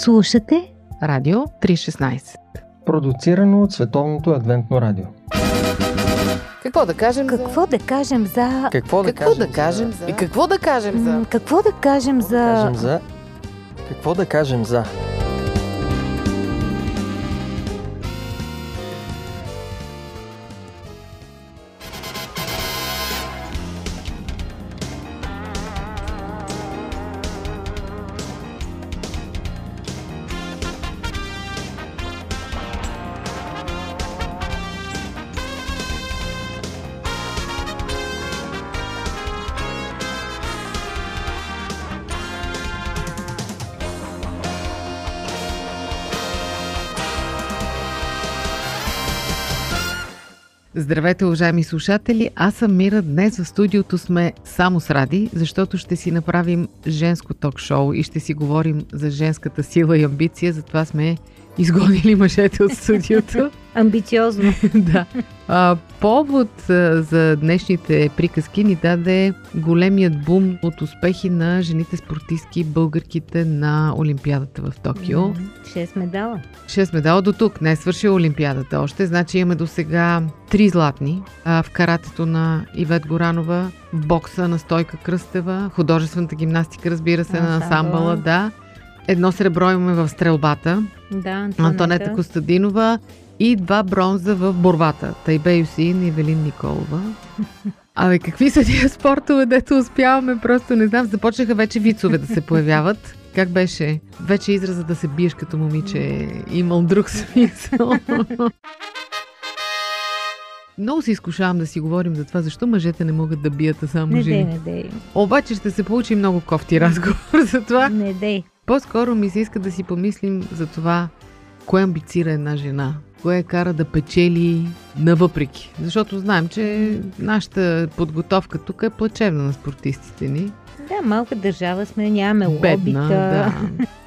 Слушате Радио 316. Продуцирано от Световното адвентно радио. Какво да кажем Какво да кажем за... Какво за... Какво да кажем за... И какво да кажем за... Какво да кажем Какво да за... кажем за... Какво да кажем за... Здравейте, уважаеми слушатели! Аз съм Мира. Днес в студиото сме само с Ради, защото ще си направим женско ток-шоу и ще си говорим за женската сила и амбиция. Затова сме изгонили мъжете от студиото. Амбициозно. да. А, повод а, за днешните приказки ни даде големият бум от успехи на жените спортистки българките на Олимпиадата в Токио. Шест медала. 6 медала до тук. Не е свършила Олимпиадата още. Значи имаме до сега три златни. А, в каратето на Ивет Горанова, в бокса на Стойка Кръстева, художествената гимнастика, разбира се, на Ансамбъла. ансамбъла, да. Едно сребро имаме в стрелбата, Да, Антонета Антонета. Костадинова и два бронза в борбата. Тайбе Юсин и Евелин Николова. Абе, какви са тия спортове, дето успяваме, просто не знам. Започнаха вече вицове да се появяват. Как беше? Вече израза да се биеш като момиче е имал друг смисъл. Много се изкушавам да си говорим за това, защо мъжете не могат да бият, а само Не дей, жени. не дей. Обаче ще се получи много кофти разговор за това. Не дей. По-скоро ми се иска да си помислим за това, кое амбицира една жена, кое кара да печели навъпреки. Защото знаем, че нашата подготовка тук е плачевна на спортистите ни. Да, малка държава сме, нямаме Бедна, лобита, да.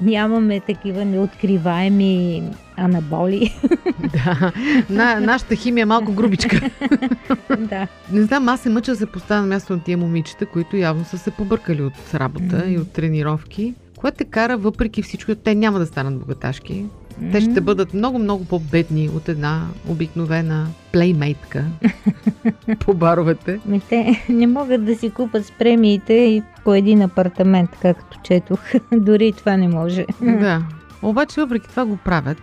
нямаме такива неоткриваеми анаболи. да. На, нашата химия е малко грубичка. да. Не знам, аз се мъча да се поставя на място на тия момичета, които явно са се побъркали от работа Мгм. и от тренировки. Което те кара, въпреки всичко, те няма да станат богаташки. Те ще бъдат много-много по-бедни от една обикновена плеймейтка по баровете. Те не могат да си купат с премиите и по един апартамент, както четох. Дори и това не може. Да. Обаче въпреки това го правят.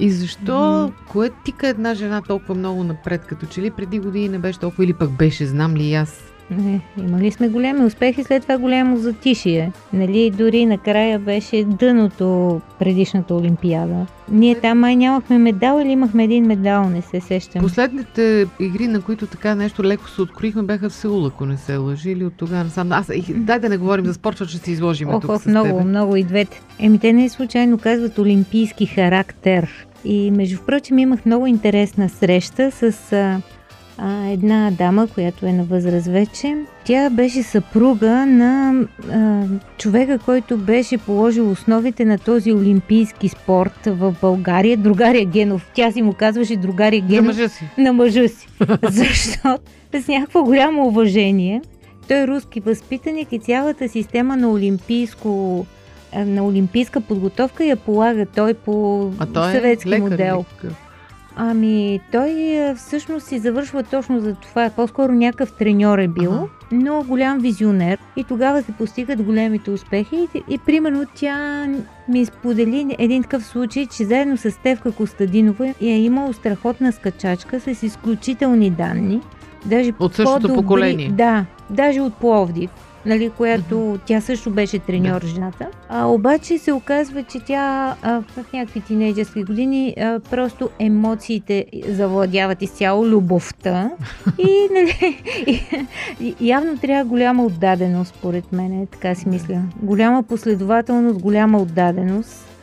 И защо, Мгм. кое тика една жена толкова много напред, като че ли преди години не беше толкова или пък беше, знам ли аз. Не, имали сме големи успехи, след това голямо затишие. Нали, дори накрая беше дъното предишната Олимпиада. Ние там май нямахме медал или имахме един медал, не се сещам. Последните игри, на които така нещо леко се откроихме, бяха в Сеул, ако не се лъжи, или от тогава насам. Аз, дай да не говорим за спорт, ще се изложим Ох, тук ох, с много, тебе. много и двете. Еми, те не случайно казват олимпийски характер. И между прочим имах много интересна среща с а, една дама, която е на възраст вече. Тя беше съпруга на а, човека, който беше положил основите на този олимпийски спорт в България, другаря Генов. Тя си му казваше другаря За Генов мъжа си. на мъжа си. Защото с някакво голямо уважение той е руски възпитаник и цялата система на олимпийско на олимпийска подготовка я полага той по А той е съветски лекар, модел. какъв? Ами, той а, всъщност си завършва точно за това. По-скоро някакъв треньор е бил, Ага. но голям визионер. И тогава се постигат големите успехи. И, и примерно тя ми сподели един такъв случай, че заедно с Стевка Костадинова е имало страхотна скачачка с изключителни данни. Даже От същото поколение. Да, даже от Пловдив. Нали, която тя също беше треньор, жената. А, обаче се оказва, че тя а, в някакви тинейджерски години а, просто емоциите завладяват изцяло любовта. И, нали, и, и явно трябва голяма отдаденост, според мен, така си мисля. Голяма последователност, голяма отдаденост.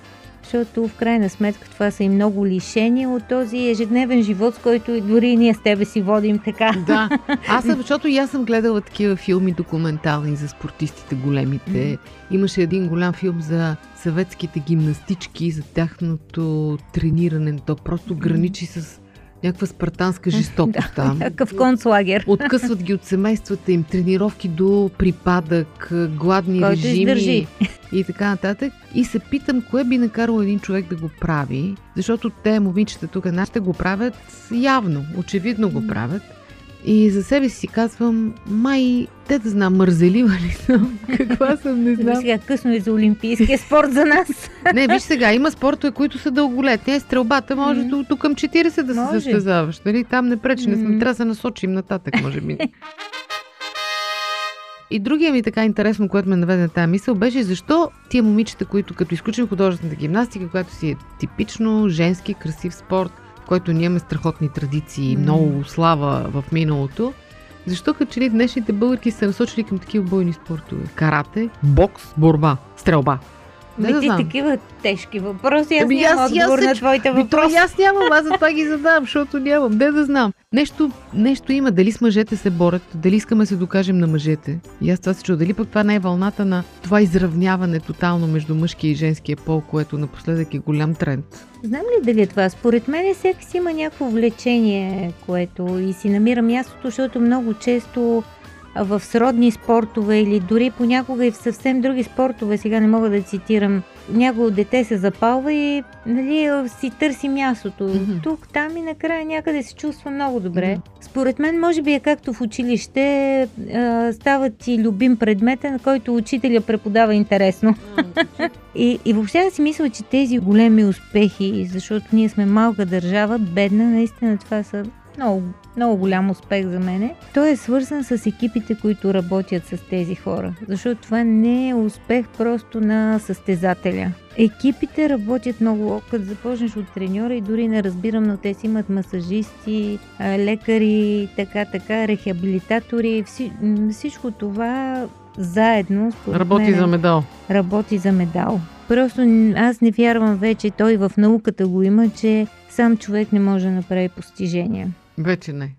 Защото в крайна сметка това са и много лишения от този ежедневен живот, с който дори ние с тебе си водим така. Да, аз съм, защото и аз съм гледала такива филми документални за спортистите големите. Имаше един голям филм за съветските гимнастички, за тяхното трениране. То просто граничи с някаква спартанска жестокост там. Такъв концлагер. Откъсват ги от семействата им, тренировки до припадък, гладни Който режими. издържи. и така нататък. И се питам, кое би накарало един човек да го прави, защото те, момичета тук, нашите го правят явно, очевидно го правят. И за себе си казвам, май, те да знам, мързелива ли съм, каква съм, не знам. Сега късно е за олимпийския спорт за нас. Не, виж сега, има спортове, които са дълголетни. Е, стрелбата може М. до, до към 40 да Може. се състезаваш. Нали? Там не пречи, не сме, трябва да се насочим нататък, може би. И другия ми така интересно, което ме наведе на тази мисъл, беше защо тия момичета, които като изключим художествената гимнастика, която си е типично женски, красив спорт, в който ние имаме страхотни традиции, М. много слава в миналото, защо като че ли днешните българки са насочили към такива бойни спортове? Карате, бокс, борба, стрелба. Не Ме да ти знам. такива тежки въпроси. Аз Ами нямам аз- аз отговор се на твоите Ми, въпроси. аз нямам, аз за това ги задавам, защото нямам. Де да знам. Нещо, нещо има. Дали с мъжете се борят, дали искаме да се докажем на мъжете. И аз това се чудя. Дали пък това не е вълната на това изравняване тотално между мъжкия и женския пол, което напоследък е голям тренд. Знам ли дали е това? Според мен всеки си има някакво влечение, което и си намира мястото, защото много често в сродни спортове или дори понякога и в съвсем други спортове, сега не мога да цитирам, някое дете се запалва и нали, си търси мястото. Мгм. Тук, там и накрая някъде се чувства много добре. Да. Според мен, може би е както в училище, а, става ти любим предмета, на който учителя преподава интересно. И, и въобще аз си мисля, че тези големи успехи, защото ние сме малка държава, бедна, наистина това са много, много голям успех за мене. Той е свързан с екипите, които работят с тези хора. Защото това не е успех просто на състезателя. Екипите работят много, като започнеш от треньора и дори не разбирам, но те си имат масажисти, лекари, така, така, рехабилитатори. Всичко това заедно, Работи мен, за медал. работи за медал. Просто аз не вярвам вече, той в науката го има, че сам човек не може да направи постижения. Вече не.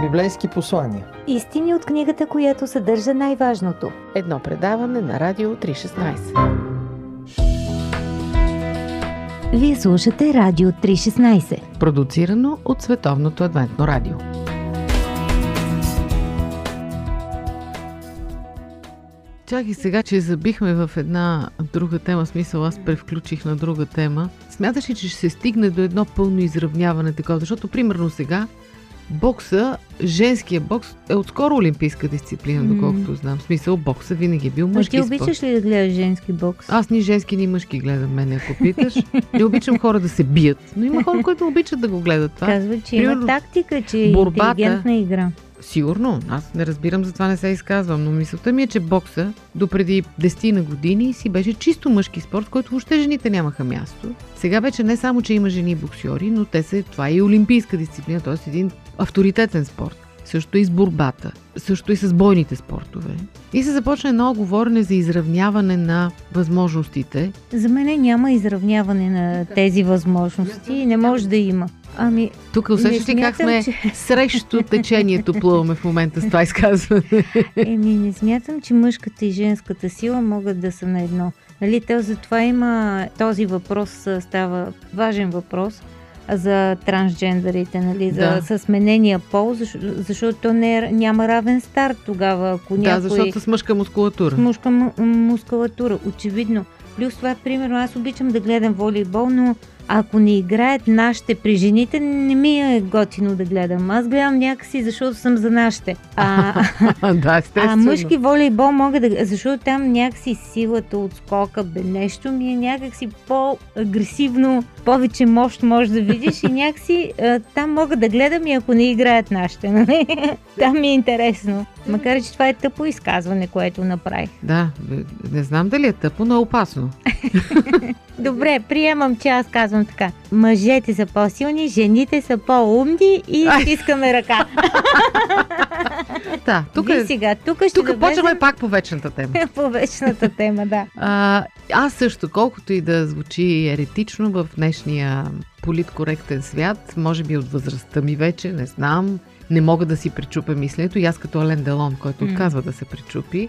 Библейски послания. Истини от книгата, която съдържа най-важното. Едно предаване на Радио 316. Вие слушате Радио 316. Продуцирано от Световното адвентно радио. Чакай сега, че забихме в една друга тема, смисъл аз превключих на друга тема. Смяташ ли, че ще се стигне до едно пълно изравняване такова? Защото, примерно сега, бокса, женския бокс е отскоро олимпийска дисциплина, доколкото знам. В смисъл, бокса винаги е бил А мъжки ти спорт. обичаш ли да гледаш женски бокс? Аз ни женски, ни мъжки гледам мене, ако питаш. Не обичам хора да се бият, но има хора, които обичат да го гледат това. Казва, че примерно, има тактика, че е борбата- интелигентна игра. Сигурно, аз не разбирам, затова не се изказвам, но мисълта ми е, че бокса до преди 10 на години си беше чисто мъжки спорт, който въобще жените нямаха място. Сега вече не само, че има жени боксьори, но те са, това е и олимпийска дисциплина, т.е. един авторитетен спорт. Също и с борбата, също и с бойните спортове. И се започна едно говорене за изравняване на възможностите. За мен няма изравняване на тези възможности не може да има. Ами, Тук усещаш ли как сме че- срещу течението плуваме в момента с това изказване? Еми, не смятам, че мъжката и женската сила могат да са на едно. Нали, то затова има този въпрос, става важен въпрос за трансджендерите, нали, за Да. със сменения пол, защото, защото то не е, няма равен старт тогава, ако Да, някой защото с мъжка мускулатура. с му- мускулатура, очевидно. Плюс това, примерно, аз обичам да гледам волейбол, но ако не играят нашите при жените, не ми е готино да гледам. Аз гледам някакси, защото съм за нашите. А, да, а естествено. мъжки волейбол мога да... Защото там някакси силата от скока, бе, нещо ми е някакси по-агресивно, повече мощ може да видиш и някакси а, там мога да гледам и ако не играят нашите. Нали? там ми е интересно. Макар, че това е тъпо изказване, което направих. Да, не знам дали е тъпо, но е опасно. Добре, приемам, че аз казвам така. Мъжете са по-силни, жените са по-умни и стискаме ръка. Да, тук е... сега, тук ще Тук почваме пак по вечната тема. по вечната тема, да. А, аз също, колкото и да звучи еретично в днешния политкоректен свят, може би от възрастта ми вече, не знам, не мога да си причупя мисленето и аз като Ален Делон, който М. отказва да се причупи,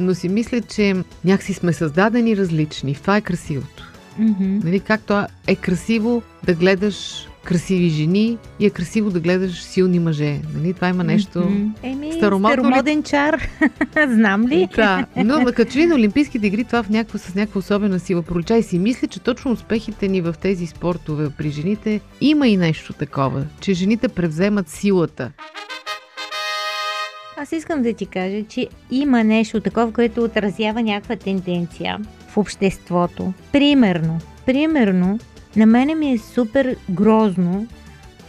но си мисля, че някакси сме създадени различни. Това е красивото. Мгм. Нали, както е красиво да гледаш красиви жени и е красиво да гледаш силни мъже. Нали? Това има нещо... Еми, Старомодно ли- старомоден чар. Знам ли? Да, но като че ли на Олимпийските игри това в някаква, с някаква особена сила пролича и си мисля, че точно успехите ни в тези спортове при жените има и нещо такова, че жените превземат силата. Аз искам да ти кажа, че има нещо такова, което отразява някаква тенденция в обществото. Примерно, примерно, на мене ми е супер грозно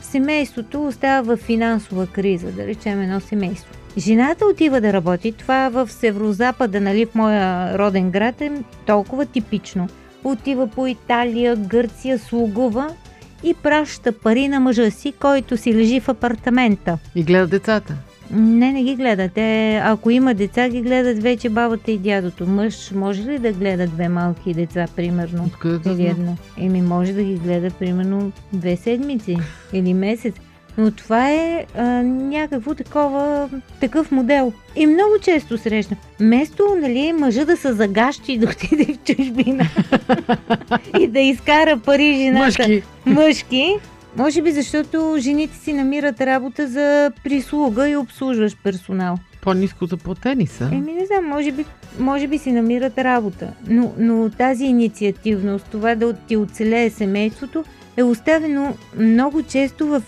семейството остава в финансова криза, да речем едно семейство. Жената отива да работи, това в северо-запада, нали, в моя роден град е толкова типично. Отива по Италия, Гърция, слугува и праща пари на мъжа си, който си лежи в апартамента. И гледат децата. Не, не ги гледат. Те, ако има деца, ги гледат вече бабата и дядото. Мъж може ли да гледа две малки деца, примерно? Откъде да Или едно? Еми, може да ги гледа, примерно, две седмици или месец. Но това е а, някакво такова, такъв модел. И много често срещна. Вместо, нали, мъжа да се загащи и да отиде в чужбина и да изкара пари жената Мъжки. мъжки. Може би защото жените си намират работа за прислуга и обслужващ персонал. По-низко заплатени са. Еми не знам, може би, може би си намират работа. Но, но тази инициативност, това да ти оцелее семейството, е оставено много често в...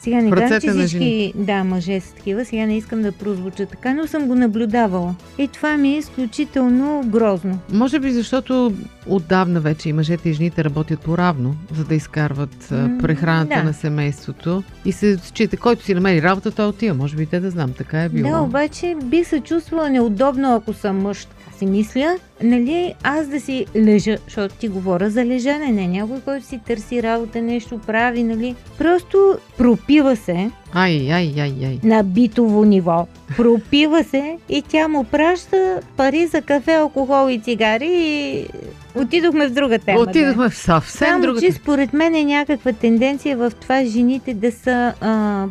Сега не казвам, че всички да, мъже са такива, сега не искам да прозвуча така, но съм го наблюдавала. И това ми е изключително грозно. Може би защото отдавна вече и мъжете и жените работят по-равно, за да изкарват М, прехраната да. на семейството. И се счита, който си намери работа, той отива. Може би те да знам, така е било. Да, обаче би се чувствала неудобно, ако съм мъж, си мисля. Нали, аз да си лежа, защото ти говоря за лежане, не някой, който си търси работа, нещо прави, нали. Просто пропива се Ай, ай, ай, ай. на битово ниво. Пропива се и тя му праща пари за кафе, алкохол и цигари и отидохме в друга тема. Отидохме в съвсем Само, друга. че според мен е някаква тенденция в това жените да са а,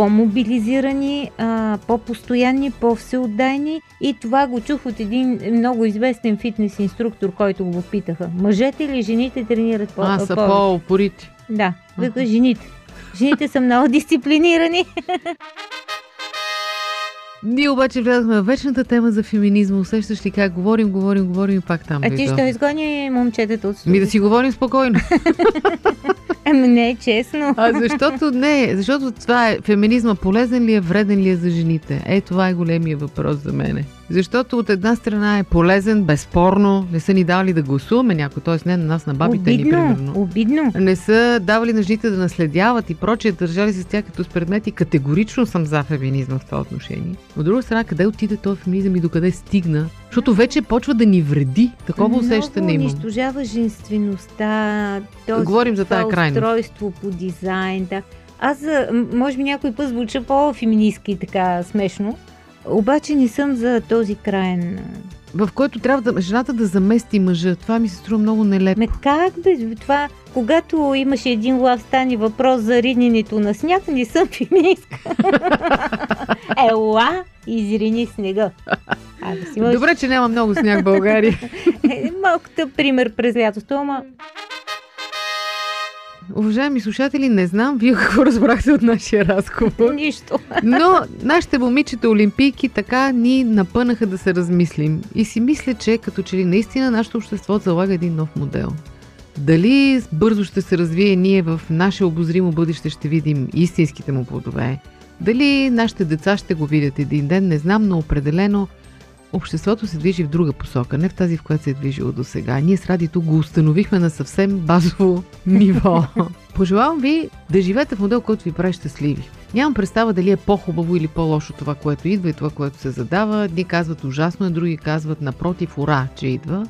по-мобилизирани, по-постоянни, по-всеотдайни и това го чух от един много известен фитнес инструктор, който го питаха. Мъжете или жените тренират по- А, са по-опорити. Да, вика жените. Жените са много дисциплинирани. Ние обаче влязахме в вечната тема за феминизма. Усещаш ли как говорим, говорим, говорим и пак там А ти ще изгони момчетата от Ми студиото. да си говорим спокойно. Ами не, честно. А защото не, защото това е феминизма полезен ли е, вреден ли е за жените? Е, това е големия въпрос за мене. Защото от една страна е полезен, безспорно, не са ни дали да гласуваме някой, т.е. не на нас, на бабите ни, обидно, примерно. обидно. Не са давали на жените да наследяват и прочее, държали се с тях като с предмети. Категорично съм за феминизма в това отношение. От друга страна, къде отиде този феминизъм и докъде стигна? Защото вече почва да ни вреди. Такова усещане Много имам. унищожава женствеността, този, Говорим за тая крайност. устройство по дизайн. Да. Аз, може би някой път звуча по-феминистки така смешно, обаче не съм за този краен. В който трябва да, жената да замести мъжа. Това ми се струва много нелепо. Ме как бе, това, когато имаше един лав стани въпрос за ридненето на сняг, не съм феминистка. Ела, изрини снега. А, да си мъж. Добре, че няма много сняг в България. Е, Малката пример през лятото, ама Уважаеми слушатели, не знам вие какво разбрахте от нашия разговор, нищо. но нашите момичета олимпийки така ни напънаха да се размислим. И си мисля, че като че ли наистина нашето общество залага един нов модел. Дали бързо ще се развие ние в наше обозримо бъдеще ще видим истинските му плодове? Дали нашите деца ще го видят един ден, не знам, но определено обществото се движи в друга посока, не в тази, в която се е движило до сега. Ние с радиото го установихме на съвсем базово ниво. Пожелавам ви да живеете в модел, който ви прави щастливи. Нямам представа дали е по-хубаво или по-лошо това, което идва и това, което се задава. Едни казват ужасно, а други казват напротив, ура, че идва.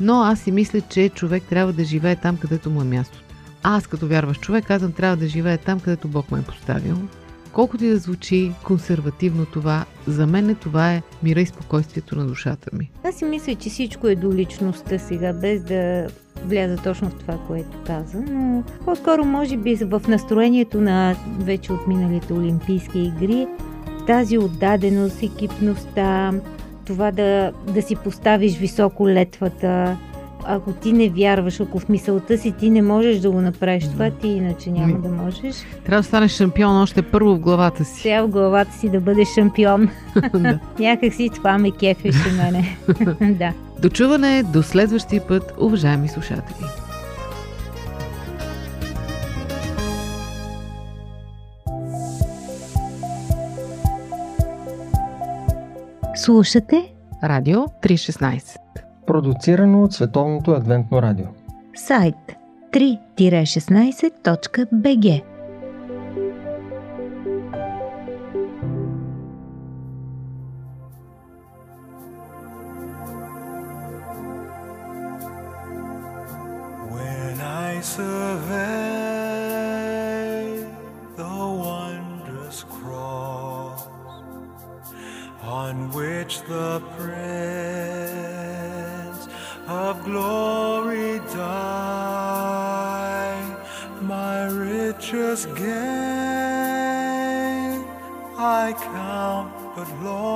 Но аз си мисля, че човек трябва да живее там, където му е място. Аз като вярваш човек казвам, трябва да живее там, където Бог ме е поставил. Колкото и да звучи консервативно това, за мен това е мира и спокойствието на душата ми. Аз си мисля, че всичко е до личността сега, без да вляза точно в това, което каза, но по-скоро може би в настроението на вече отминалите Олимпийски игри, тази отдаденост, екипността, това да, да си поставиш високо летвата, ако ти не вярваш, ако в мисълта си ти не можеш да го направиш това, ти иначе няма да можеш. Трябва да станеш шампион още първо в главата си. Сега в главата си да бъдеш шампион. Да. Някак си това ме кефеше мене. да. Дочуване до следващия път, уважаеми слушатели. Слушате Радио 316. Продуцирано от Световното адвентно радио. сайт 3-16.bg When I survey the wondrous cross on which the Prince Glory die, my richest gain. I count but loss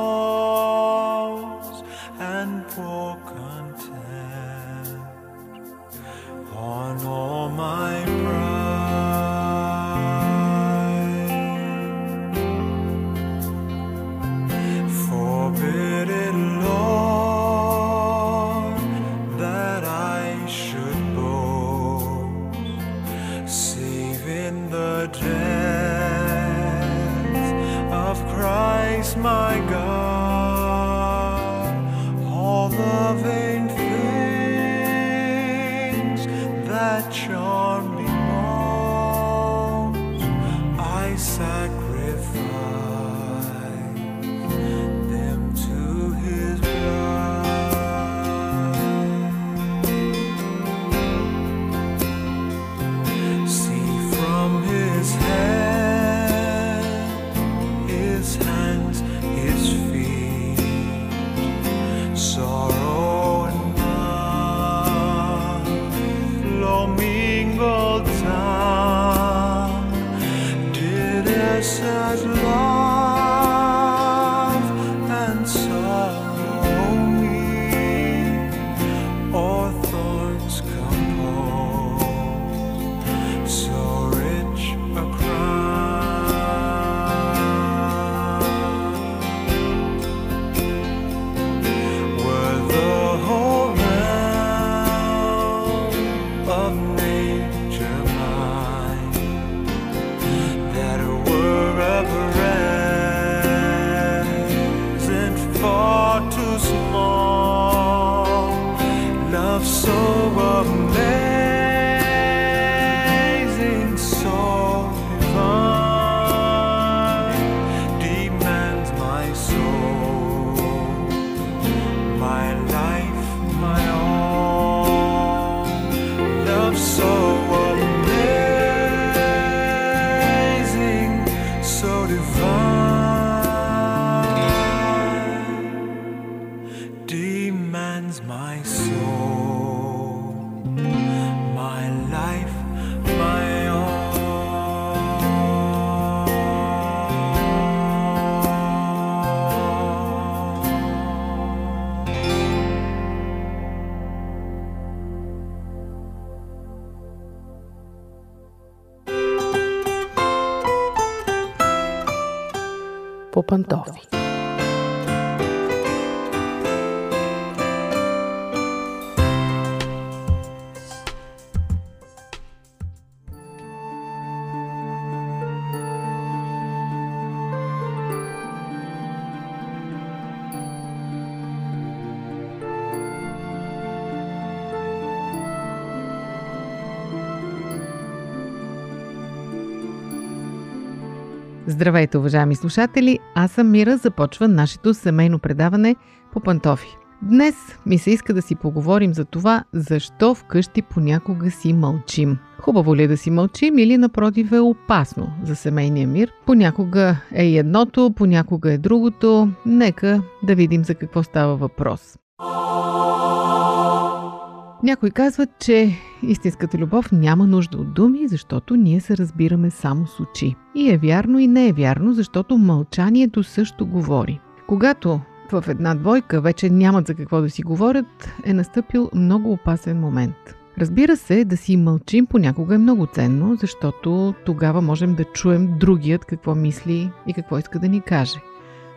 пантофи. Здравейте, уважаеми слушатели! Аз съм Мира, започва нашето семейно предаване по пантофи. Днес ми се иска да си поговорим за това, защо вкъщи понякога си мълчим. Хубаво ли е да си мълчим или напротив е опасно за семейния мир? Понякога е едното, понякога е другото. Нека да видим за какво става въпрос. Някои казват, че истинската любов няма нужда от думи, защото ние се разбираме само с очи. И е вярно и не е вярно, защото мълчанието също говори. Когато в една двойка вече нямат за какво да си говорят, е настъпил много опасен момент. Разбира се, да си мълчим понякога е много ценно, защото тогава можем да чуем другият какво мисли и какво иска да ни каже.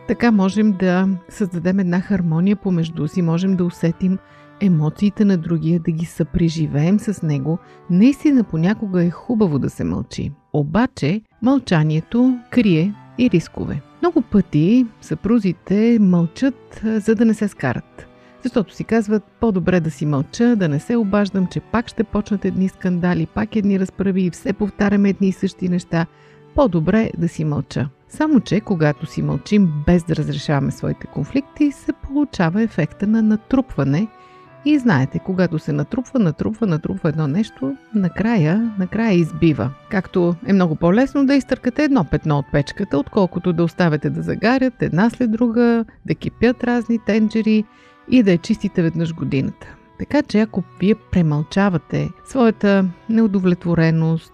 Така можем да създадем една хармония помежду си, можем да усетим емоциите на другия, да ги съпреживеем с него. Наистина понякога е хубаво да се мълчи. Обаче мълчанието крие и рискове. Много пъти съпрузите мълчат, за да не се скарат. Защото си казват, по-добре да си мълча, да не се обаждам, че пак ще почнат едни скандали, пак едни разправи и все повтаряме едни и същи неща. По-добре да си мълча. Само, че когато си мълчим без да разрешаваме своите конфликти, се получава ефекта на натрупване – и знаете, когато се натрупва, натрупва, натрупва едно нещо, накрая, накрая избива. Както е много по-лесно да изтъркате едно петно от печката, отколкото да оставяте да загарят една след друга, да кипят разни тенджери и да я чистите веднъж годината. Така че ако вие премълчавате своята неудовлетвореност,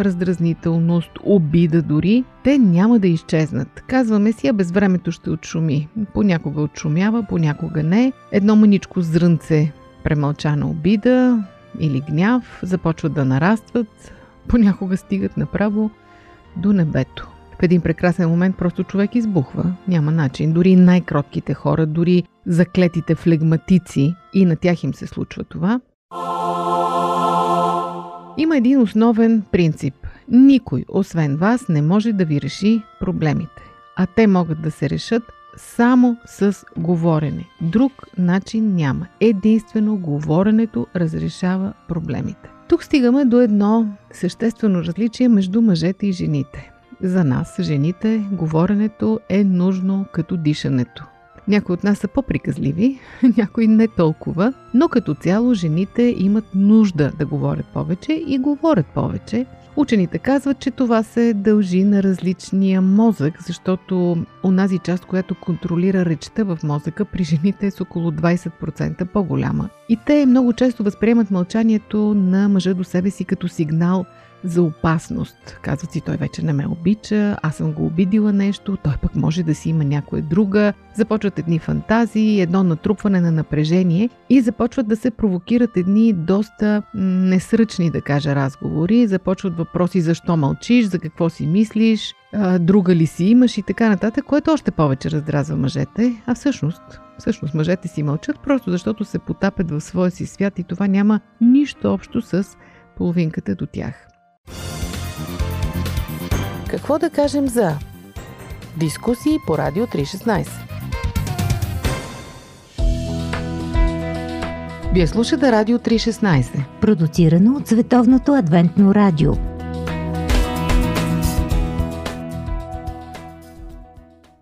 раздразнителност, обида дори, те няма да изчезнат. Казваме си, а без времето ще отшуми. Понякога отшумява, понякога не. Едно маничко зрънце премълчана обида или гняв започват да нарастват, понякога стигат направо до небето. В един прекрасен момент просто човек избухва. Няма начин. Дори най-кротките хора, дори заклетите флегматици и на тях им се случва това. Има един основен принцип. Никой, освен вас, не може да ви реши проблемите. А те могат да се решат само с говорене. Друг начин няма. Единствено говоренето разрешава проблемите. Тук стигаме до едно съществено различие между мъжете и жените. За нас, жените, говоренето е нужно като дишането. Някои от нас са по-приказливи, някои не толкова, но като цяло жените имат нужда да говорят повече и говорят повече. Учените казват, че това се дължи на различния мозък, защото онази част, която контролира речта в мозъка при жените е с около 20% по-голяма. И те много често възприемат мълчанието на мъжа до себе си като сигнал – за опасност. Казват си, той вече не ме обича, аз съм го обидила нещо, той пък може да си има някоя друга. Започват едни фантазии, едно натрупване на напрежение и започват да се провокират едни доста несръчни, да кажа, разговори. Започват въпроси защо мълчиш, за какво си мислиш, друга ли си имаш и така нататък, което още повече раздразва мъжете. А всъщност, всъщност мъжете си мълчат просто защото се потапят в своя си свят и това няма нищо общо с половинката до тях. Какво да кажем за дискусии по Радио 316? Вие слушате Радио 316, продуцирано от Световното адвентно радио.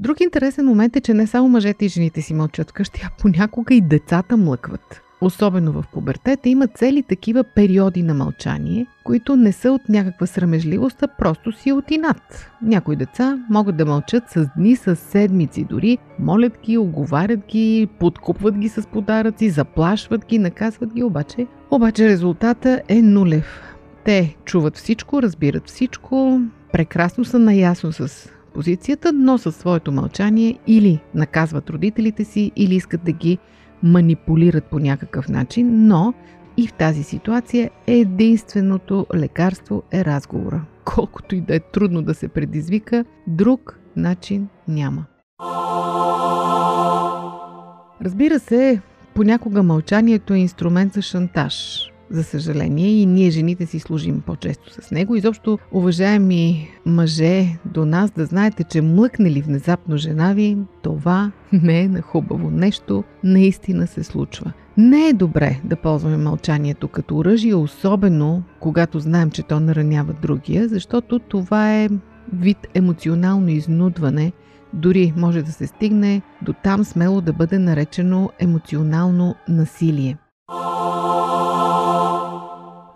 Друг интересен момент е, че не само мъжете и жените си мълчат вкъщи, а понякога и децата млъкват особено в пубертета, има цели такива периоди на мълчание, които не са от някаква срамежливост, а просто си от инат. Някои деца могат да мълчат с дни, с седмици дори, молят ги, оговарят ги, подкупват ги с подаръци, заплашват ги, наказват ги, обаче, обаче резултата е нулев. Те чуват всичко, разбират всичко, прекрасно са наясно с позицията, но със своето мълчание или наказват родителите си, или искат да ги манипулират по някакъв начин, но и в тази ситуация единственото лекарство е разговора. Колкото и да е трудно да се предизвика, друг начин няма. Разбира се, понякога мълчанието е инструмент за шантаж за съжаление, и ние жените си служим по-често с него. Изобщо, уважаеми мъже до нас, да знаете, че млъкне ли внезапно жена ви, това не е на хубаво нещо, наистина се случва. Не е добре да ползваме мълчанието като оръжие, особено когато знаем, че то наранява другия, защото това е вид емоционално изнудване, дори може да се стигне до там смело да бъде наречено емоционално насилие.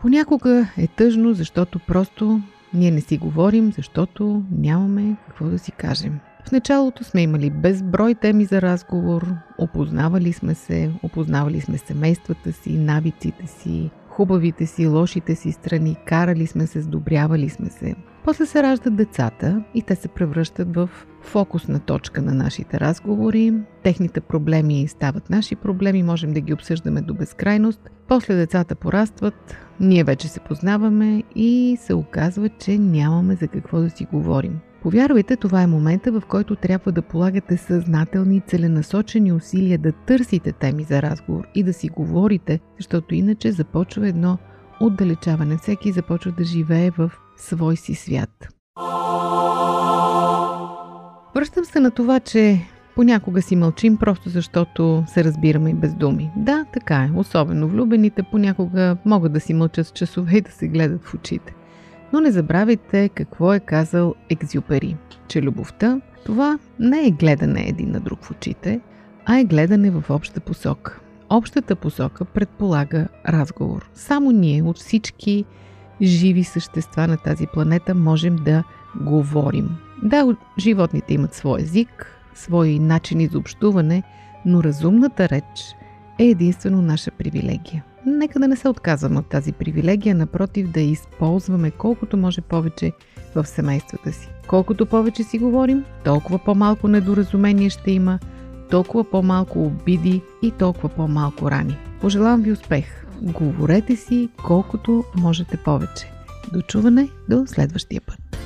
Понякога е тъжно, защото просто ние не си говорим, защото нямаме какво да си кажем. В началото сме имали безброй теми за разговор, опознавали сме се, опознавали сме семействата си, навиците си, хубавите си, лошите си страни, карали сме се, сдобрявали сме се. После се раждат децата и те се превръщат в фокусна точка на нашите разговори. Техните проблеми стават наши проблеми, можем да ги обсъждаме до безкрайност. После децата порастват, ние вече се познаваме и се оказва, че нямаме за какво да си говорим. Повярвайте, това е момента, в който трябва да полагате съзнателни, целенасочени усилия да търсите теми за разговор и да си говорите, защото иначе започва едно отдалечаване. Всеки започва да живее в свой си свят. Връщам се на това, че понякога си мълчим, просто защото се разбираме и без думи. Да, така е. Особено влюбените понякога могат да си мълчат с часове и да се гледат в очите. Но не забравяйте какво е казал Екзюпери, че любовта това не е гледане един на друг в очите, а е гледане в обща посока. Общата посока предполага разговор. Само ние от всички живи същества на тази планета можем да говорим. Да, животните имат свой език, свои начини за общуване, но разумната реч е единствено наша привилегия. Нека да не се отказваме от тази привилегия, напротив да използваме колкото може повече в семействата си. Колкото повече си говорим, толкова по-малко недоразумение ще има, толкова по-малко обиди и толкова по-малко рани. Пожелавам ви успех! Говорете си колкото можете повече. До чуване до следващия път!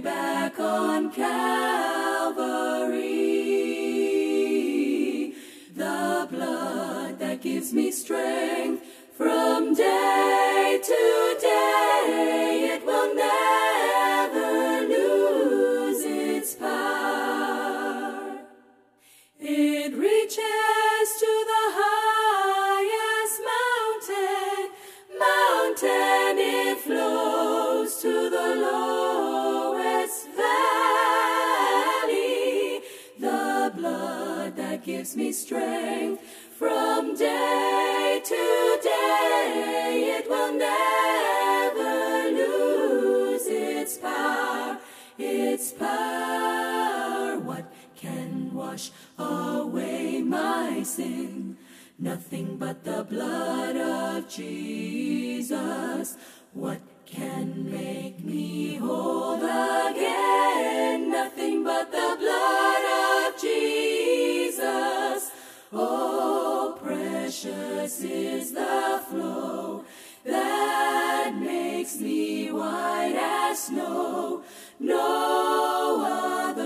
back on Calvary. The blood that gives me strength from day to day. It will never lose its power. It reaches to the highest mountain, mountain. It flows to the lowest gives me strength from day to day. It will never lose its power. Its power. What can wash away my sin? Nothing but the blood of Jesus. What can make me whole again? Nothing but the blood precious is the flow that makes me white as snow. No other